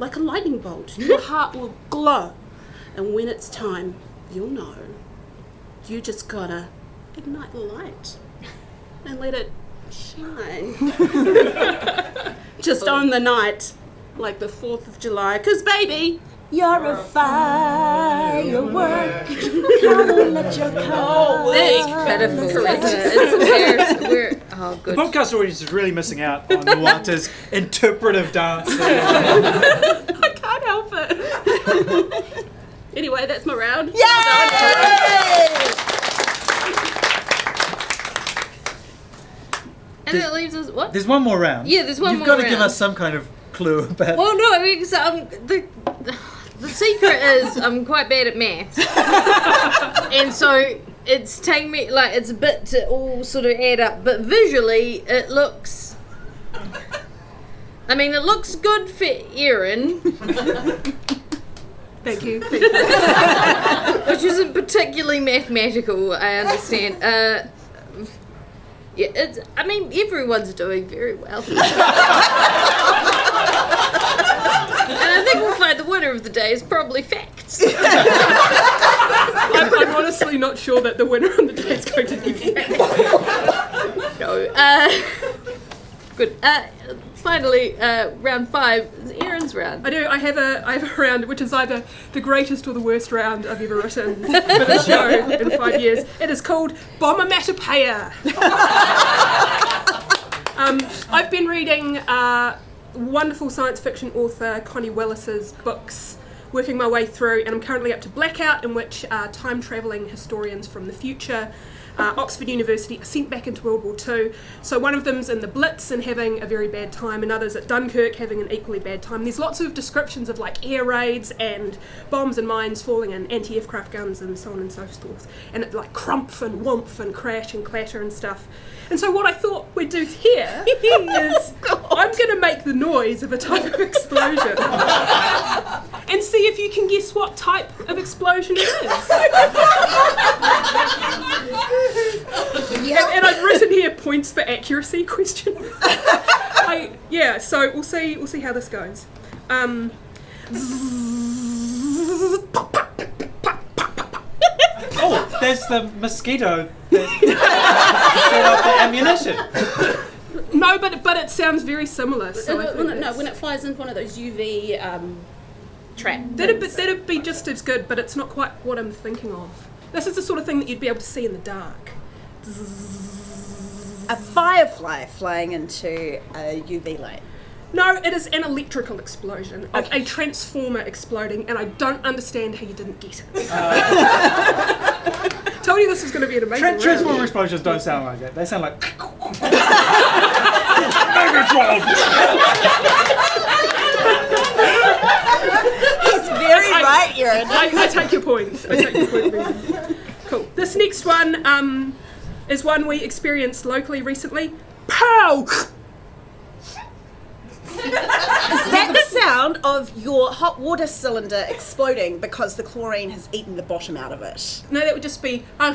Like a lightning bolt, your heart will glow. And when it's time, you'll know. You just gotta ignite the light and let it shine. just on the night, like the 4th of July. Because, baby, You're a firework. Come and let your colors. That's pitiful, isn't it? It's embarrassing. We're, oh, The good. podcast audience is really missing out on Moata's interpretive dance. I can't help it. anyway, that's my round. Yay! And that leaves us what? There's one more round. Yeah, there's one more. You've got to give us some kind of clue about. Well, no, because um, the the secret is I'm quite bad at maths, and so it's taking me like it's a bit to all sort of add up. But visually, it looks. I mean, it looks good for Erin, Thank you. which isn't particularly mathematical. I understand. Uh, yeah, it's. I mean, everyone's doing very well. and I think we'll find the winner of the day is probably facts. I'm, I'm honestly not sure that the winner on the day is going to be facts. No. Uh, good. Uh, finally, uh, round five is Erin's round. I do. I have a I have a round which is either the greatest or the worst round I've ever written for the show in five years. It is called Bombermatopoeia. um, I've been reading uh, wonderful science fiction author Connie Willis's books. Working my way through, and I'm currently up to Blackout, in which uh, time travelling historians from the future uh, Oxford University are sent back into World War II. So one of them's in the Blitz and having a very bad time, and others at Dunkirk having an equally bad time. There's lots of descriptions of like air raids and bombs and mines falling and anti-aircraft guns and so on and so forth, and it like crumph and whoomp and crash and clatter and stuff. And so what I thought we'd do here is I'm going to make the noise of a type of explosion and see if you can guess what type of explosion it is. And, and I've written here points for accuracy question. I, yeah, so we'll see. We'll see how this goes. Um, Oh, there's the mosquito that set off the ammunition. no, but but it sounds very similar. So I when it- no, when it flies into one of those UV um, trap. that'd be, that'd be just as good, but it's not quite what I'm thinking of. This is the sort of thing that you'd be able to see in the dark. A firefly flying into a UV light. No, it is an electrical explosion, like a transformer exploding, and I don't understand how you didn't get it. Uh. Told you this was going to be an amazing Tra- round. transformer explosions don't sound like that. They sound like. He's very I- right, Erin. I, I take your point. I take your point. Megan. Cool. This next one um, is one we experienced locally recently. Pow! Is that the sound of your hot water cylinder exploding because the chlorine has eaten the bottom out of it? No, that would just be. yeah.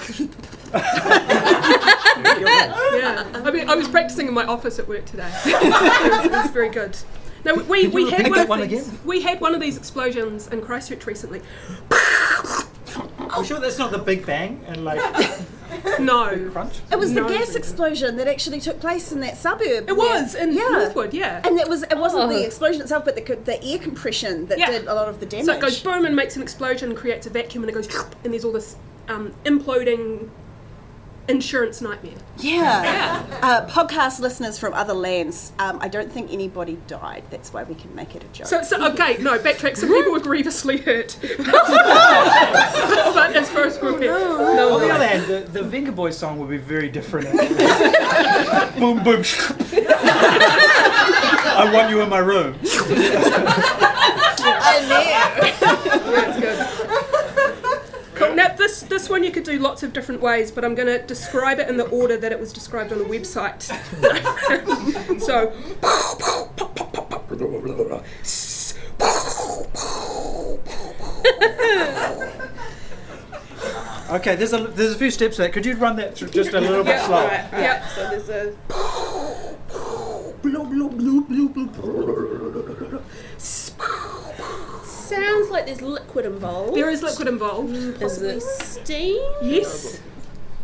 I mean, I was practicing in my office at work today. it, was, it was very good. No, we, Could you we had repeat one, of these, again? we had one of these explosions in Christchurch recently. I'm sure that's not the Big Bang and like No, crunch. It was No, the gas explosion that actually took place in that suburb. it was in yeah. Northwood. Yeah. And it was it wasn't Oh. the explosion itself, but the, the air compression that Yeah. did a lot of the damage. So it goes boom and makes an explosion, creates a vacuum, and it goes, and there's all this um, imploding insurance nightmare. Yeah. Yeah. Uh, podcast listeners from other lands, um, I don't think anybody died. That's why we can make it a joke. So, so okay, no, backtrack. Some people were grievously hurt. but as far as we're concerned, On no, the other hand, the, the Venga Boys song would be very different. boom, boom. I want you in my room. I know. That's good. Cool. Now this this one you could do lots of different ways, but I'm going to describe it in the order that it was described on a website. so. Okay, there's a there's a few steps there. Could you run that through just a little bit Yeah, slower? alright, yeah. So there's a. Sounds like there's liquid involved. There is liquid involved. Possibly steam. Yes.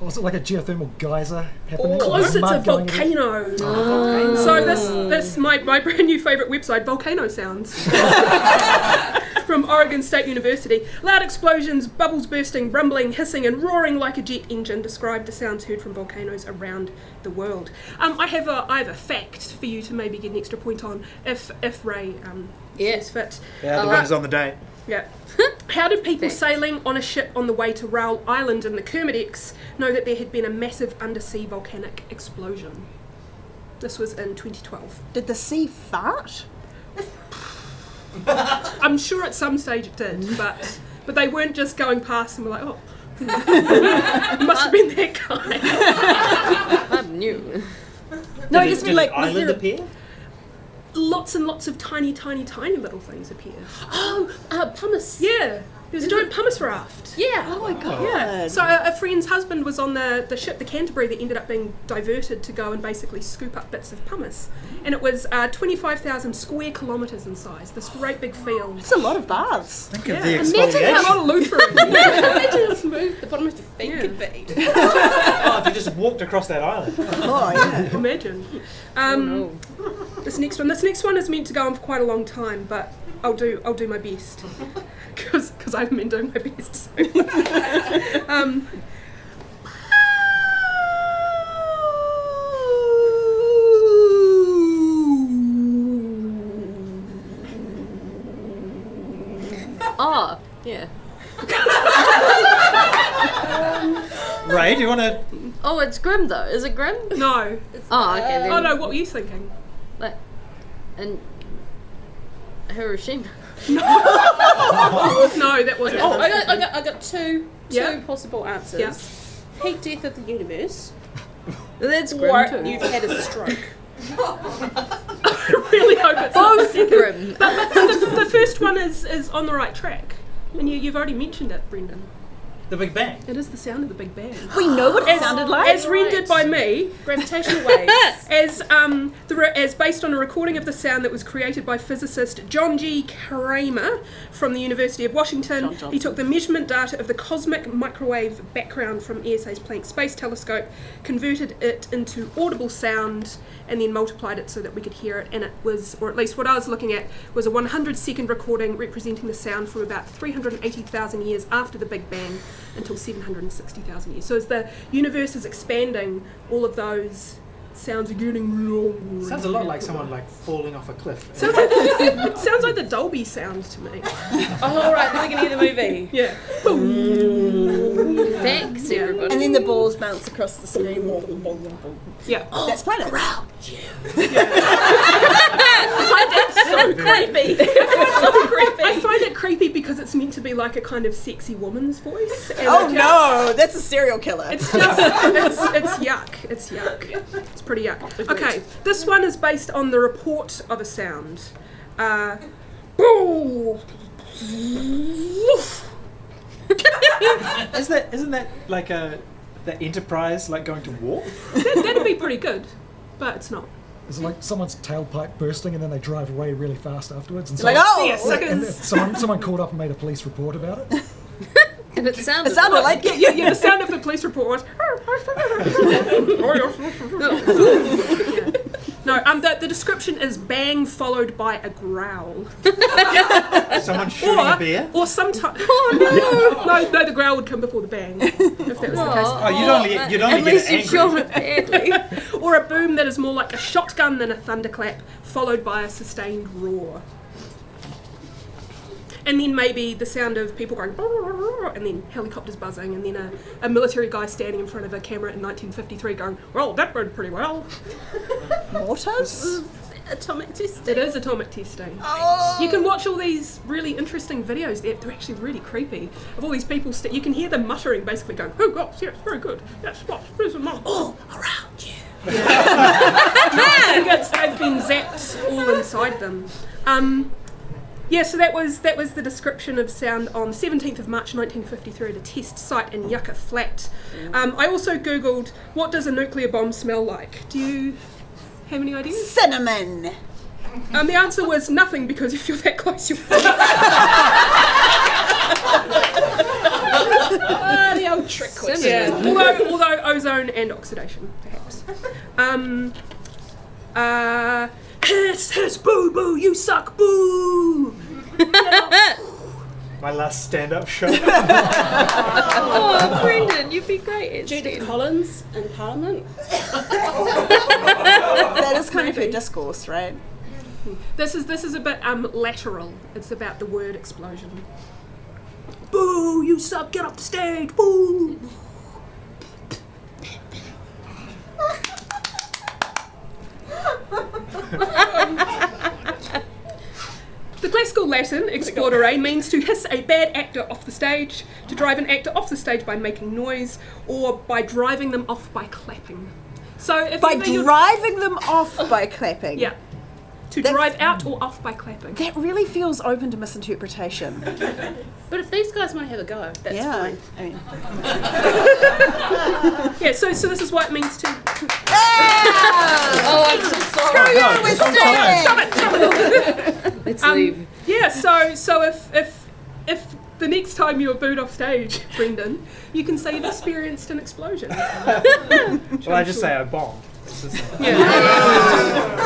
Or was it like a geothermal geyser happening? Close, it's a Mud going in? volcano. So this this my, my brand new favourite website, Volcano Sounds. From Oregon State University. Loud explosions, bubbles bursting, rumbling, hissing, and roaring like a jet engine describe the sounds heard from volcanoes around the world. Um, I have a I have a fact for you to maybe get an extra point on if if Ray um, Yeah. sees fit. Yeah, the Uh, winner's on the day. Yeah. How did people Thanks. sailing on a ship on the way to Raoul Island in the Kermadec know that there had been a massive undersea volcanic explosion? This was in 2012. Did the sea fart? I'm sure at some stage it did, but but they weren't just going past and were like, oh, must have been that guy. I'm new. No, I Did just it- mean did like, an was island there appear? Lots and lots of tiny, tiny, tiny little things appear. Oh, uh, pumice. Yeah, there was a giant pumice raft. Yeah. Oh my god. Yeah. So a, a friend's husband was on the, the ship, the Canterbury, that ended up being diverted to go and basically scoop up bits of pumice. And it was uh, 25,000 square kilometres in size, this great big field. It's a lot of baths. Think Yeah. of the Imagine Imagine how exfoliation. lot of Lutheran. Imagine how smooth the bottom of your feet Yeah. could be. Oh, if you just walked across that island. Oh yeah. Imagine. Um, This next one. This next one is meant to go on for quite a long time, but I'll do I'll do my best because because I haven't been doing my best. So. um, Oh, yeah. Ray, do you want to? Oh, it's grim though. Is it grim? no. Oh, okay. Then. Oh no. What were you thinking? Like, and Hiroshima. No, that wasn't. Oh, I got, I got, I got two, two Yeah. possible answers. Yeah. Peak death of the universe, That's or grim too. you've had a stroke. I really hope it's not the Both grim. But, but the, the first one is is on the right track, and you, you've already mentioned it, Brendon. The Big Bang. It is the sound of the Big Bang. We know what it As- sounded like. As rendered by me, Gravitational waves. as um, the re- as based on a recording of the sound that was created by physicist John G. Cramer from the University of Washington. John He took the measurement data of the cosmic microwave background from ESA's Planck Space Telescope, converted it into audible sound, and then multiplied it so that we could hear it. And it was, or at least what I was looking at, was a 100 second recording representing the sound from about 380,000 years after the Big Bang until 760,000 years. So as the universe is expanding, all of those sounds are getting longer. Sounds a lot like someone like falling off a cliff. Sounds like, it sounds like the Dolby sound to me. oh, all right, the beginning of the movie. Yeah. Thanks, everybody. and then the balls bounce across the screen. Yeah. That's planet. so creepy. so creepy. I find it creepy because it's meant to be like a kind of sexy woman's voice. and Oh just- no, that's a serial killer. It's just, it's, it's yuck. It's yuck. It's pretty yuck. Okay, this one is based on the report of a sound. Uh, boo! Is that isn't that like a the Enterprise like going to war? That, that'd be pretty good, but it's not. It's like someone's tailpipe bursting and then they drive away really fast afterwards. And like, someone, oh, See ya, and then someone, someone called up and made a police report about it. and it sounded, it sounded like Yeah, yeah, yeah, the sound of the police report was. Oh, Yeah. No, um, the, the description is bang followed by a growl. Someone shooting Or, a bear. or sometimes. Oh no! no! No, the growl would come before the bang. If that was the case. Oh, you'd only you'd only At get least you've angry. it badly. Or a boom that is more like a shotgun than a thunderclap, followed by a sustained roar. And then maybe the sound of people going, and then helicopters buzzing, and then a, a military guy standing in front of a camera in 1953 going, Well, that went pretty well. mortars. Atomic testing. It is atomic testing. Oh. You can watch all these really interesting videos. They're, they're actually really creepy. Of all these people, st- you can hear them muttering, basically going, "Oh gosh, yes, very good. Yes, what? The mom? All around you. I think it's, they've been zapped all inside them. Um, yeah, so that was that was the description of sound on 17th of March 1953 at a test site in Yucca Flat. Um, I also googled what does a nuclear bomb smell like. Do you have any ideas? Cinnamon. Um, the answer was nothing because if you're that close, you. Ah, the old trick question. Yeah. although, although ozone and oxidation, perhaps. Um, uh, hiss, hiss, boo, boo, you suck, boo. My last stand-up show. Oh, Brendon, you'd be great at Judith stand- Collins in Parliament. That is kind of her discourse, right? This is this is a bit um lateral. It's about the word explosion. Boo, you suck, get off the stage, boo. The classical Latin, explodere means to hiss a bad actor off the stage, to drive an actor off the stage by making noise, or by driving them off by clapping. So if By driving them off by clapping. yeah, to That's- drive out or off by clapping. That really feels open to misinterpretation. But if these guys want to have a go, that's yeah. fine. I mean, Yeah, so so this is what it means to. Oh, I'm so sorry. yeah, we're staying. Let's Um, leave. Yeah, so so if if if the next time you're booed off stage, Brendon, you can say you've experienced an explosion. Well, I just say I bombed. It's just- Yeah.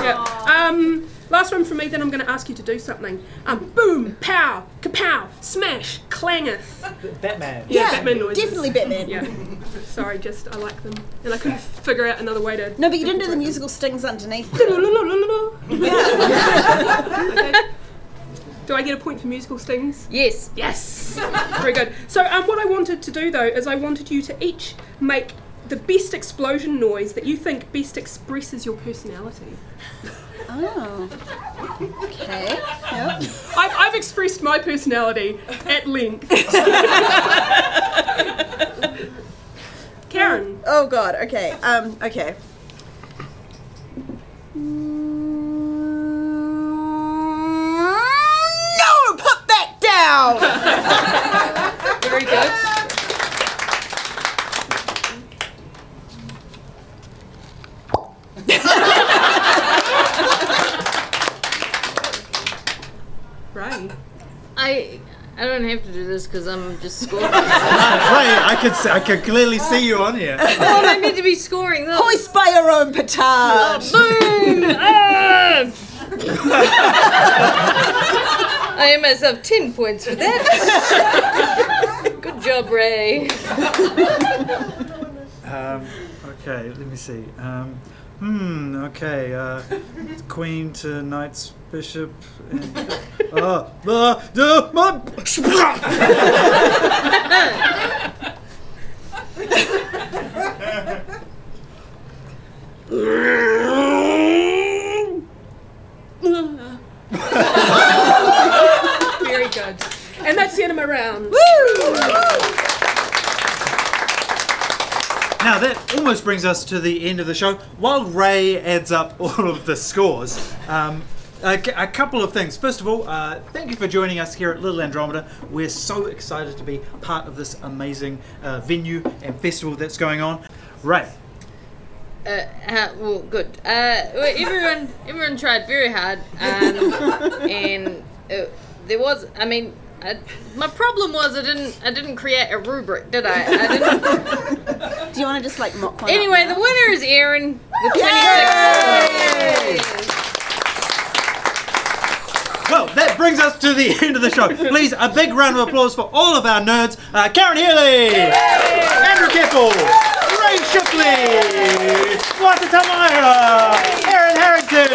yeah. Um, last one from me, then I'm going to ask you to do something. Um, boom, pow, kapow, smash, clangeth. Batman. Yeah, Yeah, Batman noises. definitely Batman. Yeah. Sorry, just I like them, and I couldn't figure out another way to. No, but you didn't do the musical stings underneath. Okay. Do I get a point for musical stings? Yes. Yes. Very good. So, um, what I wanted to do though is I wanted you to each make the best explosion noise that you think best expresses your personality. Oh. Okay. Yep. I've, I've expressed my personality at length. Karen. Oh god, okay. Um, okay. No, put that down. Very good. Right. I I don't have to do this because I'm just scoring. Right, I could see, I could clearly see you on here. oh, I need to be scoring. Look. Hoist by your own petard. Boom! Ah! I owe myself 10 points for that. Good job, Ray. Um, okay, let me see. Um, hmm. Okay. Uh, queen to knights, bishop. And, uh, uh, uh, my- Very good. And that's the end of my round. Now that almost brings us to the end of the show. While Ray adds up all of the scores, um, a, c- a couple of things. First of all, uh, thank you for joining us here at Little Andromeda. We're so excited to be part of this amazing uh, venue and festival that's going on. Ray, Uh, uh, well, good. Uh, well, everyone, everyone tried very hard, um, and uh, there was. I mean, I, my problem was I didn't. I didn't create a rubric, did I? I didn't. Do you want to just like mock one? Anyway, up the winner is Erin with 26. Well, that brings us to the end of the show. Please, a big round of applause for all of our nerds. Uh, Karen Healey, Andrew Kepple, Ray Shipley, Moata Tamaira, Erin Harrington,